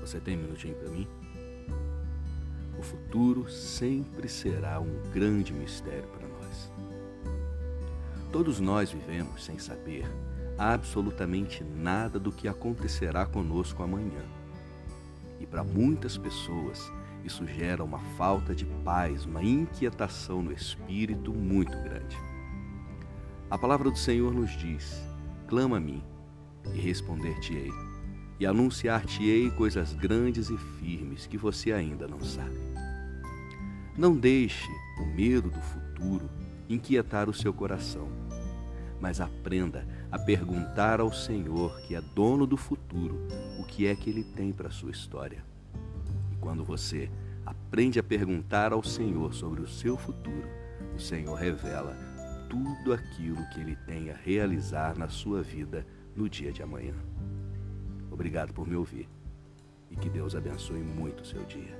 Você tem um minutinho para mim? O futuro sempre será um grande mistério para nós. Todos nós vivemos sem saber absolutamente nada do que acontecerá conosco amanhã. E para muitas pessoas, isso gera uma falta de paz, uma inquietação no espírito muito grande. A palavra do Senhor nos diz: clama a mim e responder-te-ei, e anunciar-te-ei coisas grandes e firmes que você ainda não sabe. Não deixe o medo do futuro inquietar o seu coração, mas aprenda a perguntar ao Senhor, que é dono do futuro, o que é que ele tem para a sua história. E quando você aprende a perguntar ao Senhor sobre o seu futuro, o Senhor revela tudo aquilo que ele tem a realizar na sua vida no dia de amanhã. Obrigado por me ouvir e que Deus abençoe muito o seu dia.